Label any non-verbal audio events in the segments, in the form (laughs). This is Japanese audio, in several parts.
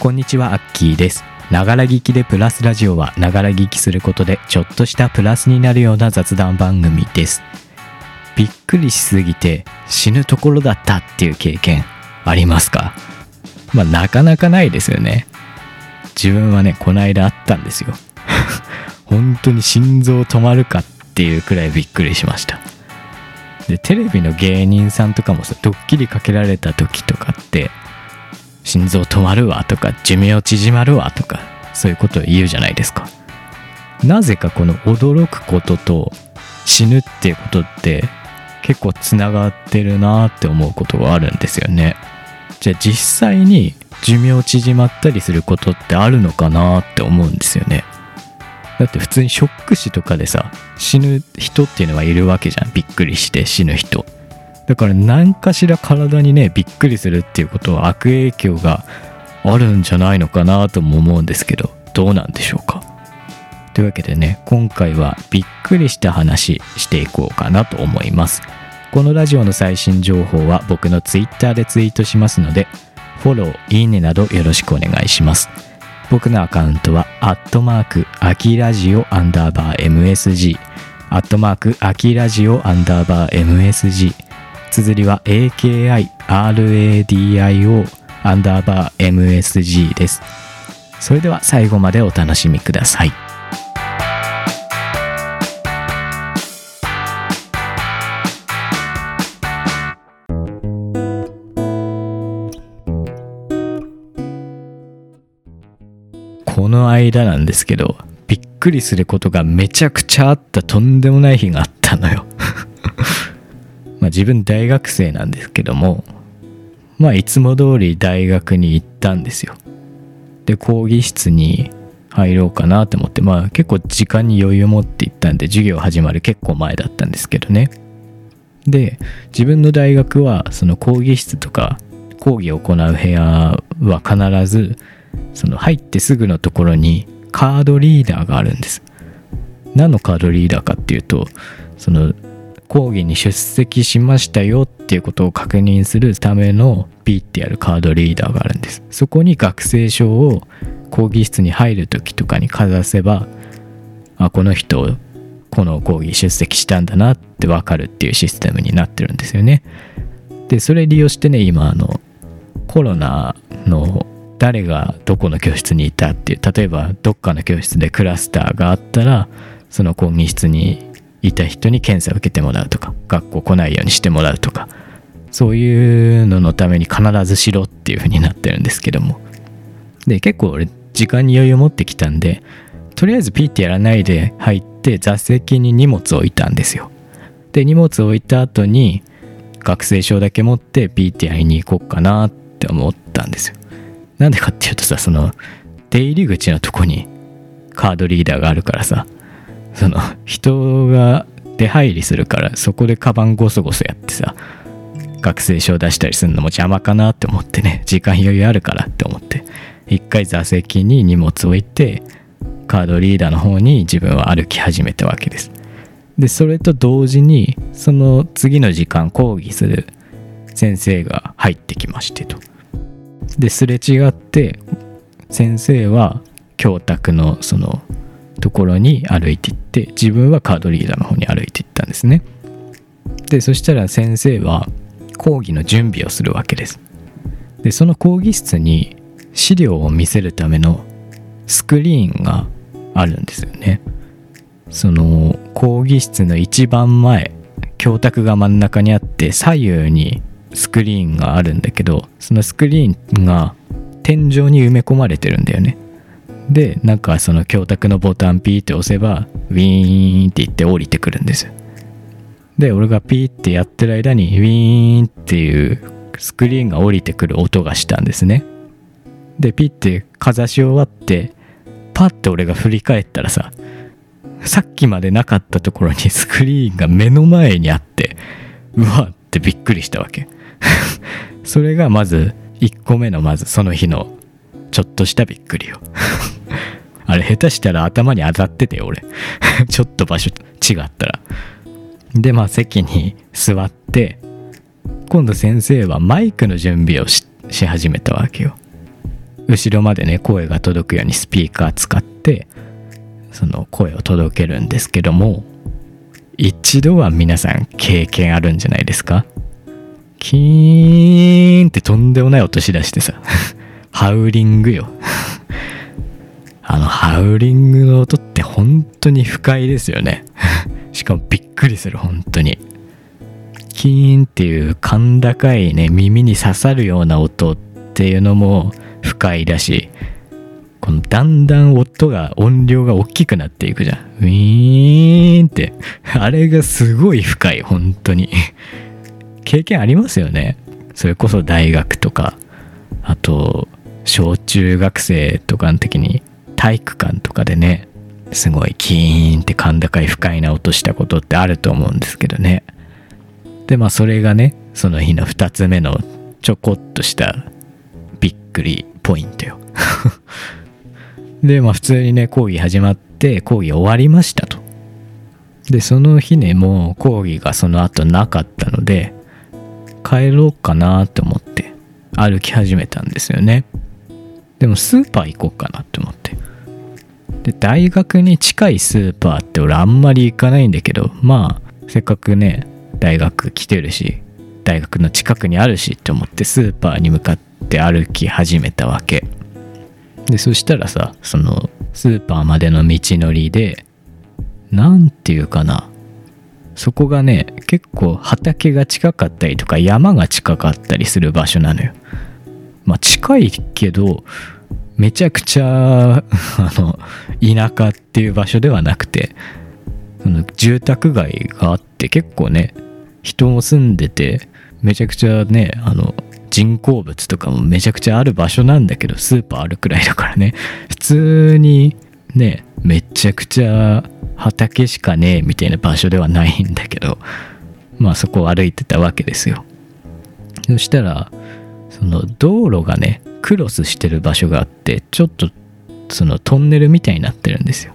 こんにちは、アッキーです。ながら聞きでプラスラジオは、ながら聞きすることで、ちょっとしたプラスになるような雑談番組です。びっくりしすぎて死ぬところだったっていう経験ありますか？まあ、なかなかないですよね。自分はね、この間あったんですよ。(laughs) 本当に心臓止まるかっていうくらいびっくりしました。で、テレビの芸人さんとかもさ、ドッキリかけられた時とかって、心臓止まるわとか寿命縮まるわとかそういうことを言うじゃないですか。なぜかこの驚くことと死ぬっていうことって結構つながってるなって思うことがあるんですよね。じゃあ実際に寿命縮まったりすることってあるのかなって思うんですよね。だって普通にショック死とかでさ死ぬ人っていうのはいるわけじゃん。びっくりして死ぬ人。だから何かしら体にねびっくりするっていうことは悪影響があるんじゃないのかなとも思うんですけどどうなんでしょうか。というわけでね今回はびっくりした話していこうかなと思います。このラジオの最新情報は僕の Twitter でツイートしますのでフォローいいねなどよろしくお願いします。僕のアカウントはアットマークアキラジオアンダーバー MSG アットマークアキラジオアンダーバー MSG 綴りは AKIRADIO アンダーバー MSG です。それでは最後までお楽しみください。この間なんですけど、びっくりすることがめちゃくちゃあったとんでもない日があったのよ。自分大学生なんですけどもまあいつも通り大学に行ったんですよ。で講義室に入ろうかなと思ってまあ結構時間に余裕を持って行ったんで授業始まる結構前だったんですけどね。で自分の大学はその講義室とか講義を行う部屋は必ずその入ってすぐのところにカードリーダーがあるんです。何のカードリーダーかっていうとその講義に出席しましたよっていうことを確認するためのピーってやるカードリーダーがあるんです。そこに学生証を講義室に入る時とかにかざせばあこの人この講義出席したんだなってわかるっていうシステムになってるんですよね。でそれ利用してね今あのコロナの誰がどこの教室にいたっていう例えばどっかの教室でクラスターがあったらその講義室にいた人に検査を受けてもらうとか学校来ないようにしてもらうとかそういうののために必ずしろっていう風になってるんですけども。で結構俺時間に余裕を持ってきたんでとりあえずピーってやらないで入って座席に荷物を置いたんですよ。で荷物を置いた後に学生証だけ持ってピーってやりに行こうかなって思ったんですよ。なんでかっていうとさその出入り口のとこにカードリーダーがあるからさその人が出入りするからそこでカバンゴソゴソやってさ学生証出したりするのも邪魔かなって思ってね時間余裕あるからって思って一回座席に荷物置いてカードリーダーの方に自分は歩き始めたわけです。でそれと同時にその次の時間講義する先生が入ってきましてと。ですれ違って先生は教託のそのところに歩いていって自分はカードリーダーの方に歩いていったんですね。でそしたら先生は講義の準備をするわけです。でその講義室に資料を見せるためのスクリーンがあるんですよね。その講義室の一番前教託が真ん中にあって左右にスクリーンがあるんだけどそのスクリーンが天井に埋め込まれてるんだよね。でなんかその教託のボタンピーって押せばウィーンって言って降りてくるんです。よで俺がピーってやってる間にウィーンっていうスクリーンが降りてくる音がしたんですね。でピーってかざし終わってパッて俺が振り返ったらささっきまでなかったところに (laughs) スクリーンが目の前にあってうわってびっくりしたわけ。(laughs) それがまず1個目のまずその日のちょっとしたびっくりよ。(laughs) あれ下手したら頭に当たってて俺。(laughs) ちょっと場所違ったら。でまあ席に座って今度先生はマイクの準備をし始めたわけよ。後ろまでね声が届くようにスピーカー使ってその声を届けるんですけども一度は皆さん経験あるんじゃないですか。キーンってとんでもない音しだしてさ (laughs) ハウリングよ。あのハウリングの音って本当に不快ですよね。(laughs) しかもびっくりする本当に。キーンっていう甲高いね耳に刺さるような音っていうのも不快だしこのだんだん音が音量が大きくなっていくじゃん。ウィーンって。(laughs) あれがすごい不快本当に。経験ありますよね。それこそ大学とか。あと小中学生とかの時に体育館とかでねすごいキーンって甲高い不快な音したことってあると思うんですけどね。でまあそれがねその日の2つ目のちょこっとしたびっくりポイントよ。(laughs) でまあ普通にね講義始まって講義終わりましたと。でその日ねもう講義がその後なかったので帰ろうかなって思って歩き始めたんですよね。でもスーパー行こうかなって思って。で大学に近いスーパーって俺あんまり行かないんだけどまあせっかくね大学来てるし大学の近くにあるしって思ってスーパーに向かって歩き始めたわけ。でそしたらさそのスーパーまでの道のりで何て言うかなそこがね結構畑が近かったりとか山が近かったりする場所なのよ。まあ近いけどめちゃくちゃ (laughs) あの田舎っていう場所ではなくてその住宅街があって結構ね人も住んでてめちゃくちゃねあの人工物とかもめちゃくちゃある場所なんだけどスーパーあるくらいだからね。普通にねめちゃくちゃ畑しかねえみたいな場所ではないんだけどまあそこを歩いてたわけですよ。そしたらその道路がねクロスしてる場所があってちょっとそのトンネルみたいになってるんですよ。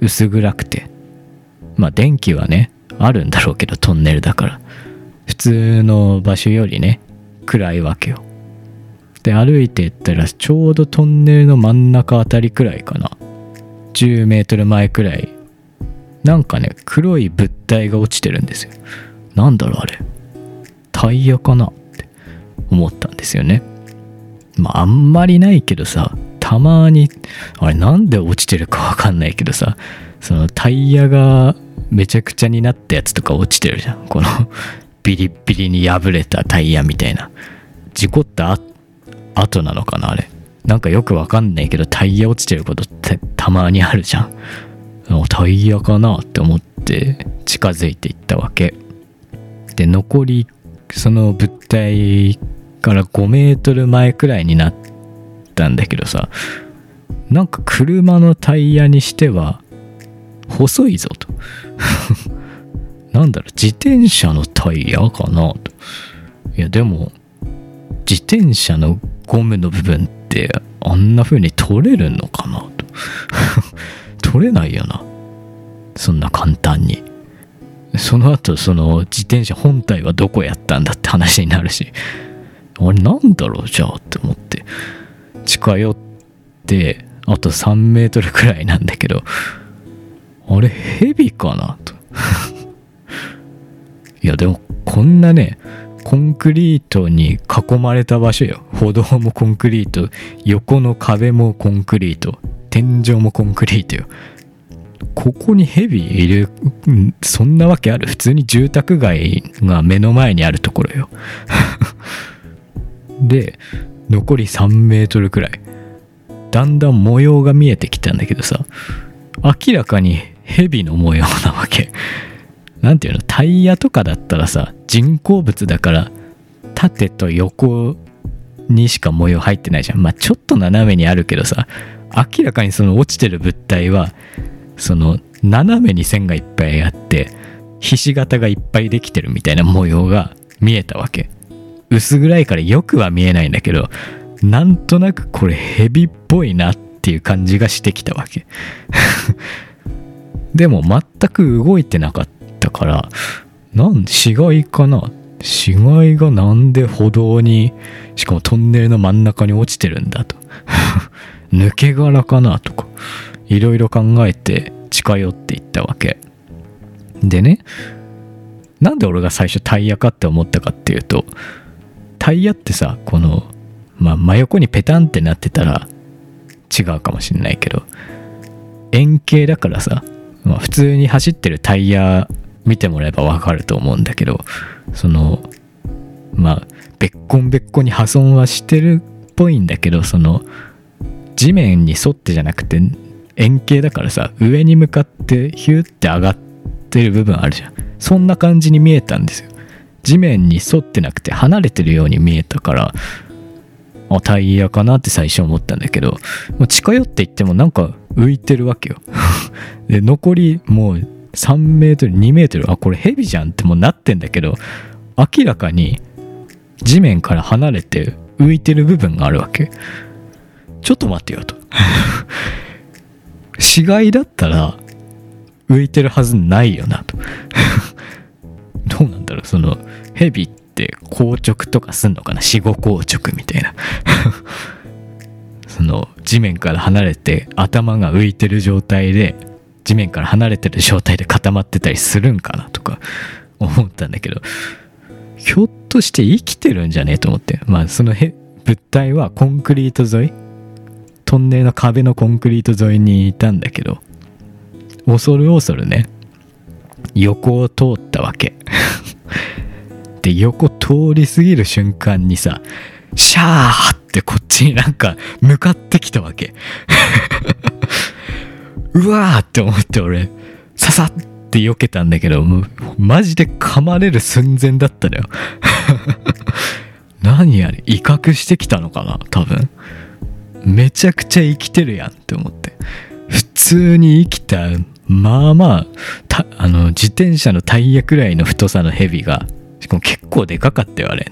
薄暗くて。まあ電気はねあるんだろうけどトンネルだから。普通の場所よりね暗いわけよ。で歩いてったらちょうどトンネルの真ん中あたりくらいかな。10メートル前くらい。なんかね黒い物体が落ちてるんですよ。なんだろうあれ。タイヤかな。思ったんですよね。まああんまりないけどさたまにあれなんで落ちてるかわかんないけどさそのタイヤがめちゃくちゃになったやつとか落ちてるじゃん。このビリッビリに破れたタイヤみたいな。事故った後なのかなあれ。なんかよくわかんないけどタイヤ落ちてることってたまにあるじゃん。タイヤかなって思って近づいていったわけ。で残りその物体から5メートル前くらいになったんだけどさなんか車のタイヤにしては細いぞと。(laughs) なんだろう自転車のタイヤかなと。いやでも自転車のゴムの部分ってあんな風に取れるのかなと。(laughs) 取れないよな。そんな簡単に。その後その自転車本体はどこやったんだって話になるし。あれなんだろうじゃあって思って。近寄ってあと3メートルくらいなんだけど。あれヘビかなと。(laughs) いやでもこんなねコンクリートに囲まれた場所よ。歩道もコンクリート。横の壁もコンクリート。天井もコンクリートよ。ここにヘビいるそんなわけある？普通に住宅街が目の前にあるところよ。(laughs) で残り3メートルくらい。だんだん模様が見えてきたんだけどさ明らかにヘビの模様なわけ。何ていうの？タイヤとかだったらさ人工物だから縦と横にしか模様入ってないじゃん。まあちょっと斜めにあるけどさ明らかにその落ちてる物体はその斜めに線がいっぱいあってひし形がいっぱいできてるみたいな模様が見えたわけ。薄暗いからよくは見えないんだけどなんとなくこれヘビっぽいなっていう感じがしてきたわけ。(laughs) でも全く動いてなかったからなん死骸かな。死骸がなんで歩道にしかもトンネルの真ん中に落ちてるんだと。(laughs) 抜け殻かなとか。いろいろ考えて近寄っていったわけ。でねなんで俺が最初タイヤかって思ったかっていうとタイヤってさこの、まあ、真横にペタンってなってたら違うかもしんないけど円形だからさ、まあ、普通に走ってるタイヤ見てもらえばわかると思うんだけどそのまあべっこんべっこに破損はしてるっぽいんだけどその地面に沿ってじゃなくて円形だからさ上に向かってヒューって上がってる部分あるじゃん。そんな感じに見えたんですよ。地面に沿ってなくて離れてるように見えたからあタイヤかなって最初思ったんだけど近寄っていってもなんか浮いてるわけよ。(laughs) で残りもう3メートル2メートルあこれヘビじゃんってもうなってんだけど明らかに地面から離れて浮いてる部分があるわけ。ちょっと待ってよと。(laughs) 死骸だったら浮いてるはずないよなと。(laughs) どうなんだろうそのヘビって硬直とかすんのかな？死後硬直みたいな。(laughs) その地面から離れて頭が浮いてる状態で地面から離れてる状態で固まってたりするんかなとか思ったんだけどひょっとして生きてるんじゃね？えと思って。まあその物体はコンクリート沿いトンネルの壁のコンクリート沿いにいたんだけど恐る恐るね横を通ったわけで横通り過ぎる瞬間にさシャーってこっちになんか向かってきたわけうわーって思って俺ささって避けたんだけどもうマジで噛まれる寸前だったのよ何あれ威嚇してきたのかな多分めちゃくちゃ生きてるやんって思って。普通に生きたまあまああの自転車のタイヤくらいの太さのヘビがしかも結構でかかったよあれ。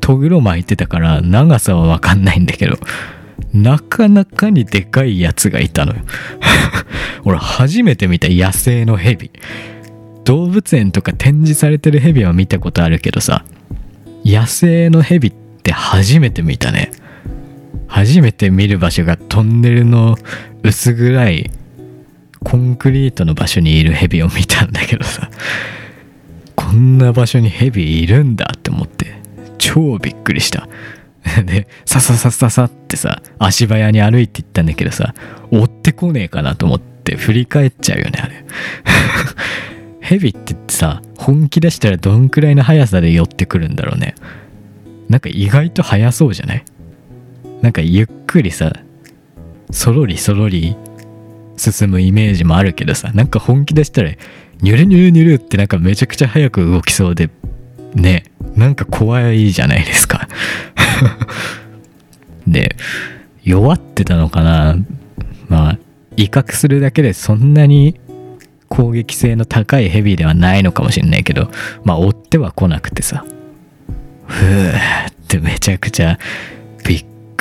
とぐろ巻いてたから長さは分かんないんだけどなかなかにでかいやつがいたのよ。(laughs) 俺初めて見た野生のヘビ動物園とか展示されてるヘビは見たことあるけどさ野生のヘビって初めて見たね。初めて見る場所がトンネルの薄暗いコンクリートの場所にいるヘビを見たんだけどさこんな場所にヘビいるんだって思って超びっくりした。(laughs) でさささささってさ足早に歩いていったんだけどさ追ってこねえかなと思って振り返っちゃうよねあれ。(laughs) ヘビってさ本気出したらどんくらいの速さで寄ってくるんだろうね。なんか意外と速そうじゃない？なんかゆっくりさそろりそろり進むイメージもあるけどさなんか本気出したらニュルニュルニュルってなんかめちゃくちゃ速く動きそうでねなんか怖いじゃないですか。(laughs) で弱ってたのかな？まあ威嚇するだけでそんなに攻撃性の高いヘビではないのかもしれないけどまあ追っては来なくてさ。ふーってめちゃくちゃ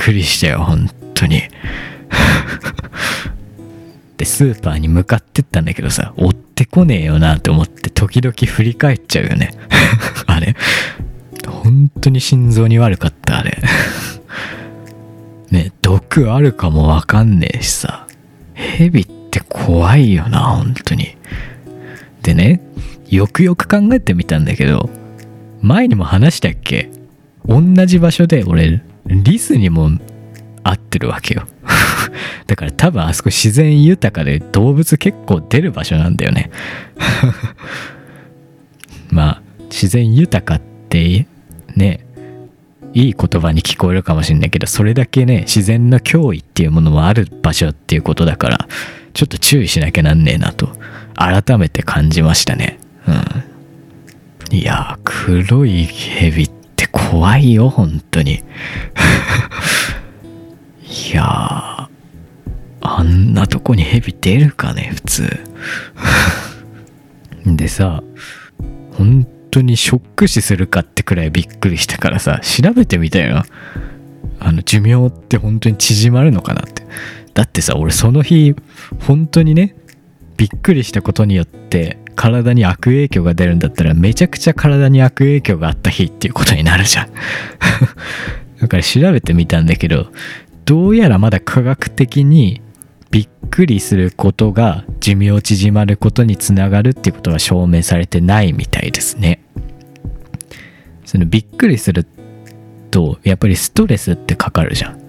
くりしたよ本当に。(laughs) でスーパーに向かってったんだけどさ追ってこねえよなって思って時々振り返っちゃうよね。(laughs) あれ？本当に心臓に悪かったあれ。(laughs) ね毒あるかもわかんねえしさ。ヘビって怖いよな本当に。でねよくよく考えてみたんだけど前にも話したっけ？同じ場所で俺リスにも合ってるわけよ。(laughs) だから多分あそこ自然豊かで動物結構出る場所なんだよね。(laughs) まあ自然豊かってねいい言葉に聞こえるかもしれないけどそれだけね自然の脅威っていうものもある場所っていうことだからちょっと注意しなきゃなんねえなと改めて感じましたね。うん。いや黒い蛇って怖いよ本当に。(laughs) いやあんなとこに蛇出るかね普通。(laughs) でさ本当にショック死するかってくらいびっくりしたからさ調べてみたよ。あの寿命って本当に縮まるのかなって。だってさ俺その日本当にねびっくりしたことによって体に悪影響が出るんだったらめちゃくちゃ体に悪影響があった日っていうことになるじゃん。(laughs) だから調べてみたんだけどどうやらまだ科学的にびっくりすることが寿命縮まることにつながるっていうことは証明されてないみたいですね。そのびっくりするとやっぱりストレスってかかるじゃん。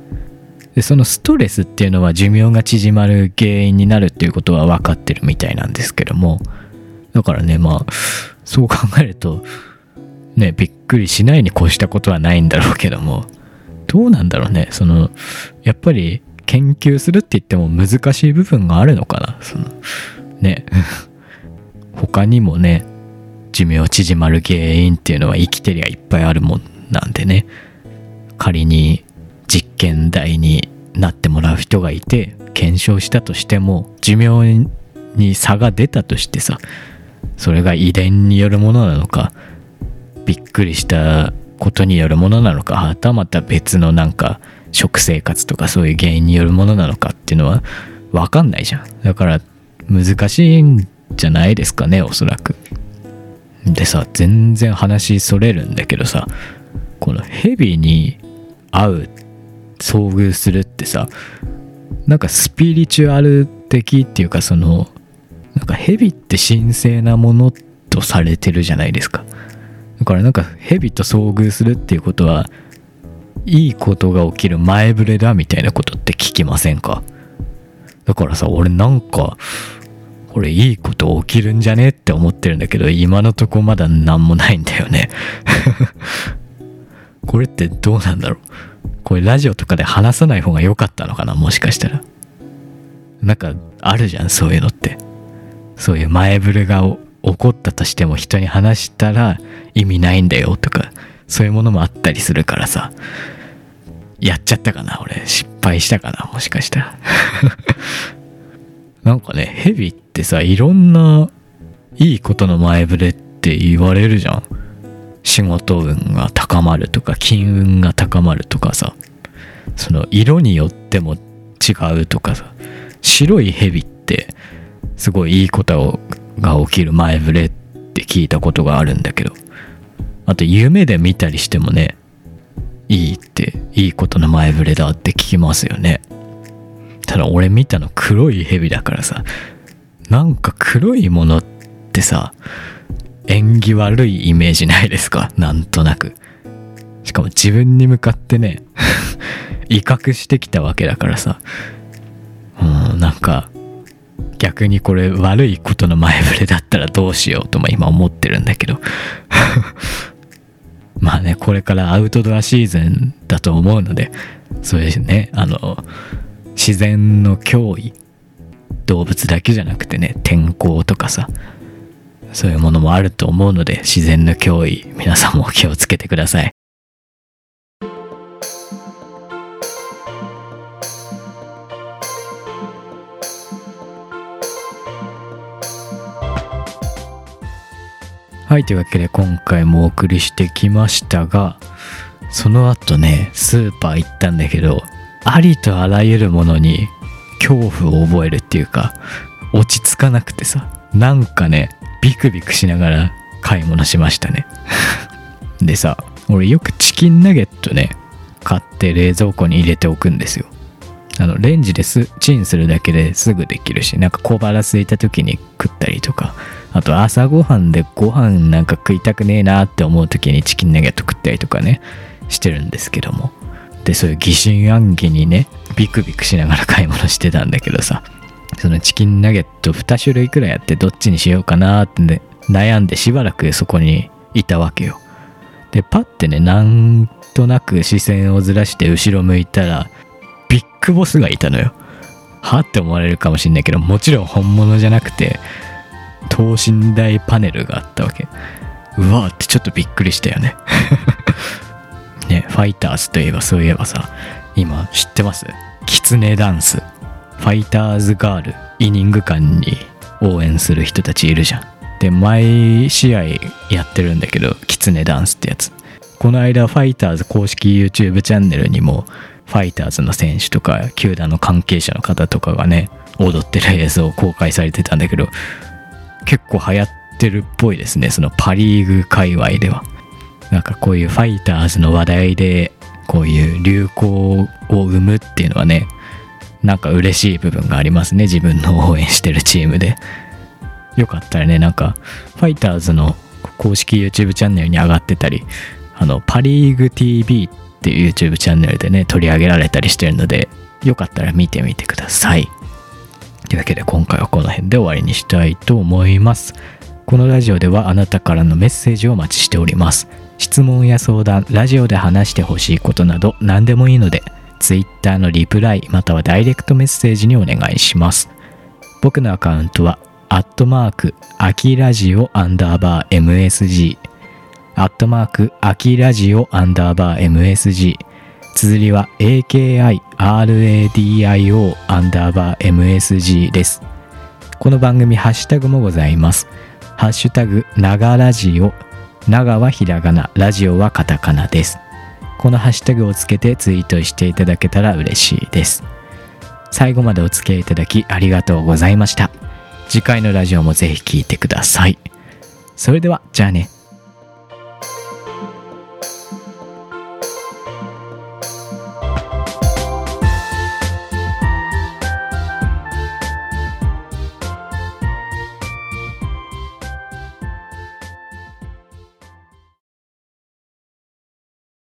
でそのストレスっていうのは寿命が縮まる原因になるっていうことは分かってるみたいなんですけどもだからねまあそう考えるとねびっくりしないに越したことはないんだろうけどもどうなんだろうねそのやっぱり研究するって言っても難しい部分があるのかなそのね (laughs) 他にもね寿命縮まる原因っていうのは生きてりゃいっぱいあるもんなんでね仮に実験台になってもらう人がいて検証したとしても寿命に差が出たとしてさそれが遺伝によるものなのかびっくりしたことによるものなのかはたまた別のなんか食生活とかそういう原因によるものなのかっていうのは分かんないじゃん。だから難しいんじゃないですかねおそらく。でさ全然話それるんだけどさこのヘビに会う遭遇するってさなんかスピリチュアル的っていうかそのなんかヘビって神聖なものとされてるじゃないですか。だからなんかヘビと遭遇するっていうことはいいことが起きる前触れだみたいなことって聞きませんか？だからさ俺なんかこれいいこと起きるんじゃねって思ってるんだけど今のとこまだ何もないんだよね。(laughs) これってどうなんだろう？これラジオとかで話さない方が良かったのかな？もしかしたら。なんかあるじゃんそういうのって。そういう前触れが起こったとしても人に話したら意味ないんだよとかそういうものもあったりするからさ。やっちゃったかな俺。失敗したかなもしかしたら。(laughs) なんかねヘビってさいろんないいことの前触れって言われるじゃん。仕事運が高まるとか金運が高まるとかさ。その色によっても違うとかさ。白い蛇ってすごいいいことが起きる。前触れって聞いたことがあるんだけど。あと夢で見たりしてもねいいっていいことの前触れだって聞きますよね。ただ俺見たの黒い蛇だからさ。なんか黒いものってさ縁起悪いイメージないですか？なんとなく。しかも自分に向かってね (laughs) 威嚇してきたわけだからさ。うん、なんか、逆にこれ悪いことの前触れだったらどうしようとも今思ってるんだけど。(laughs) まあね、これからアウトドアシーズンだと思うので、そうですね、あの、自然の脅威、動物だけじゃなくてね、天候とかさ、そういうものもあると思うので自然の脅威皆さんも気をつけてください。はいというわけで今回もお送りしてきましたがその後ねスーパー行ったんだけどありとあらゆるものに恐怖を覚えるっていうか落ち着かなくてさなんかねビクビクしながら買い物しましたね。(laughs) でさ俺よくチキンナゲットね買って冷蔵庫に入れておくんですよ。あのレンジですチンするだけですぐできるしなんか小腹空いた時に食ったりとかあと朝ごはんでご飯なんか食いたくねえなって思う時にチキンナゲット食ったりとかねしてるんですけどもでそういう疑心暗鬼にねビクビクしながら買い物してたんだけどさそのチキンナゲット2種類くらいあってどっちにしようかなって、ね、悩んでしばらくそこにいたわけよ。で、パッてね、なんとなく視線をずらして後ろ向いたら、ビッグボスがいたのよ。はって思われるかもしんないけど、もちろん本物じゃなくて、等身大パネルがあったわけ。うわーってちょっとびっくりしたよね。(laughs) ね、ファイターズといえばそういえばさ、今知ってます？キツネダンス。ファイターズガールイニング間に応援する人たちいるじゃん。で毎試合やってるんだけどキツネダンスってやつこの間ファイターズ公式 YouTube チャンネルにもファイターズの選手とか球団の関係者の方とかがね踊ってる映像を公開されてたんだけど結構流行ってるっぽいですねそのパ・リーグ界隈では。なんかこういうファイターズの話題でこういう流行を生むっていうのはねなんか嬉しい部分がありますね自分の応援してるチームで。よかったらねなんかファイターズの公式 YouTube チャンネルに上がってたりあのパ・リーグ TV っていう YouTube チャンネルでね取り上げられたりしてるのでよかったら見てみてください。というわけで今回はこの辺で終わりにしたいと思います。このラジオではあなたからのメッセージをお待ちしております。質問や相談ラジオで話してほしいことなど何でもいいので Twitter のリプライまたはダイレクトメッセージにお願いします。僕のアカウントはアットマークアキラジオアンダーバー MSG アットマークアキラジオアンダーバー MSG 綴りは AKIRADIO アンダーバー MSG です。この番組ハッシュタグもございます。ハッシュタグながラジオ。長はひらがな。ラジオはカタカナです。このハッシュタグをつけてツイートしていただけたら嬉しいです。最後までお付き合いいただきありがとうございました。次回のラジオもぜひ聴いてください。それではじゃあね。